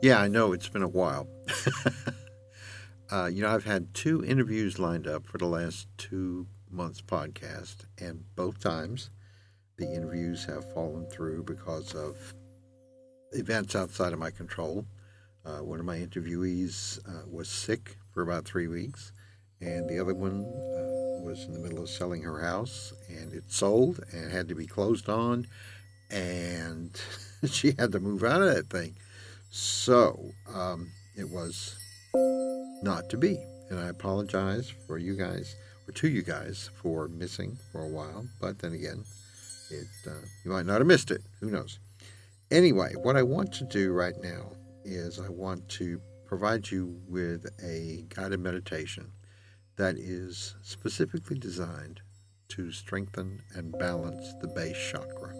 Yeah, I know it's been a while. uh, you know, I've had two interviews lined up for the last two months' podcast, and both times the interviews have fallen through because of events outside of my control. Uh, one of my interviewees uh, was sick for about three weeks, and the other one uh, was in the middle of selling her house, and it sold and had to be closed on, and she had to move out of that thing. So um, it was not to be. And I apologize for you guys, or to you guys, for missing for a while. But then again, it uh, you might not have missed it. Who knows? Anyway, what I want to do right now is I want to provide you with a guided meditation that is specifically designed to strengthen and balance the base chakra.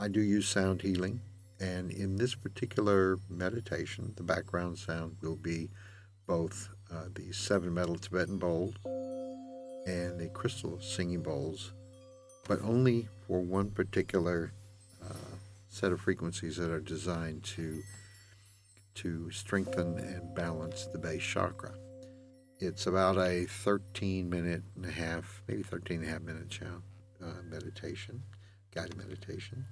I do use sound healing and in this particular meditation, the background sound will be both uh, the seven metal Tibetan bowls and the crystal singing bowls, but only for one particular uh, set of frequencies that are designed to to strengthen and balance the base chakra. It's about a 13 minute and a half, maybe 13 and a half minute uh, meditation, guided meditation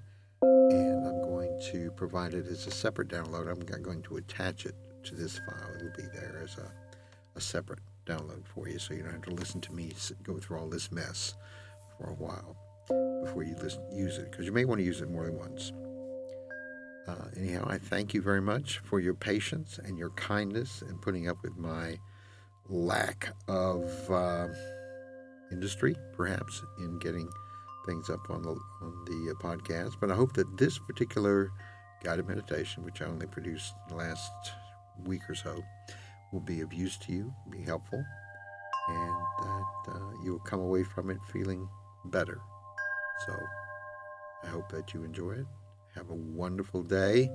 and to provide it as a separate download. I'm going to attach it to this file. It'll be there as a, a separate download for you so you don't have to listen to me go through all this mess for a while before you listen, use it because you may want to use it more than once. Uh, anyhow, I thank you very much for your patience and your kindness in putting up with my lack of uh, industry, perhaps, in getting things up on the on the uh, podcast. But I hope that this particular guided meditation, which I only produced last week or so, will be of use to you, be helpful, and that uh, you'll come away from it feeling better. So I hope that you enjoy it. Have a wonderful day,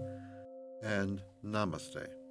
and namaste.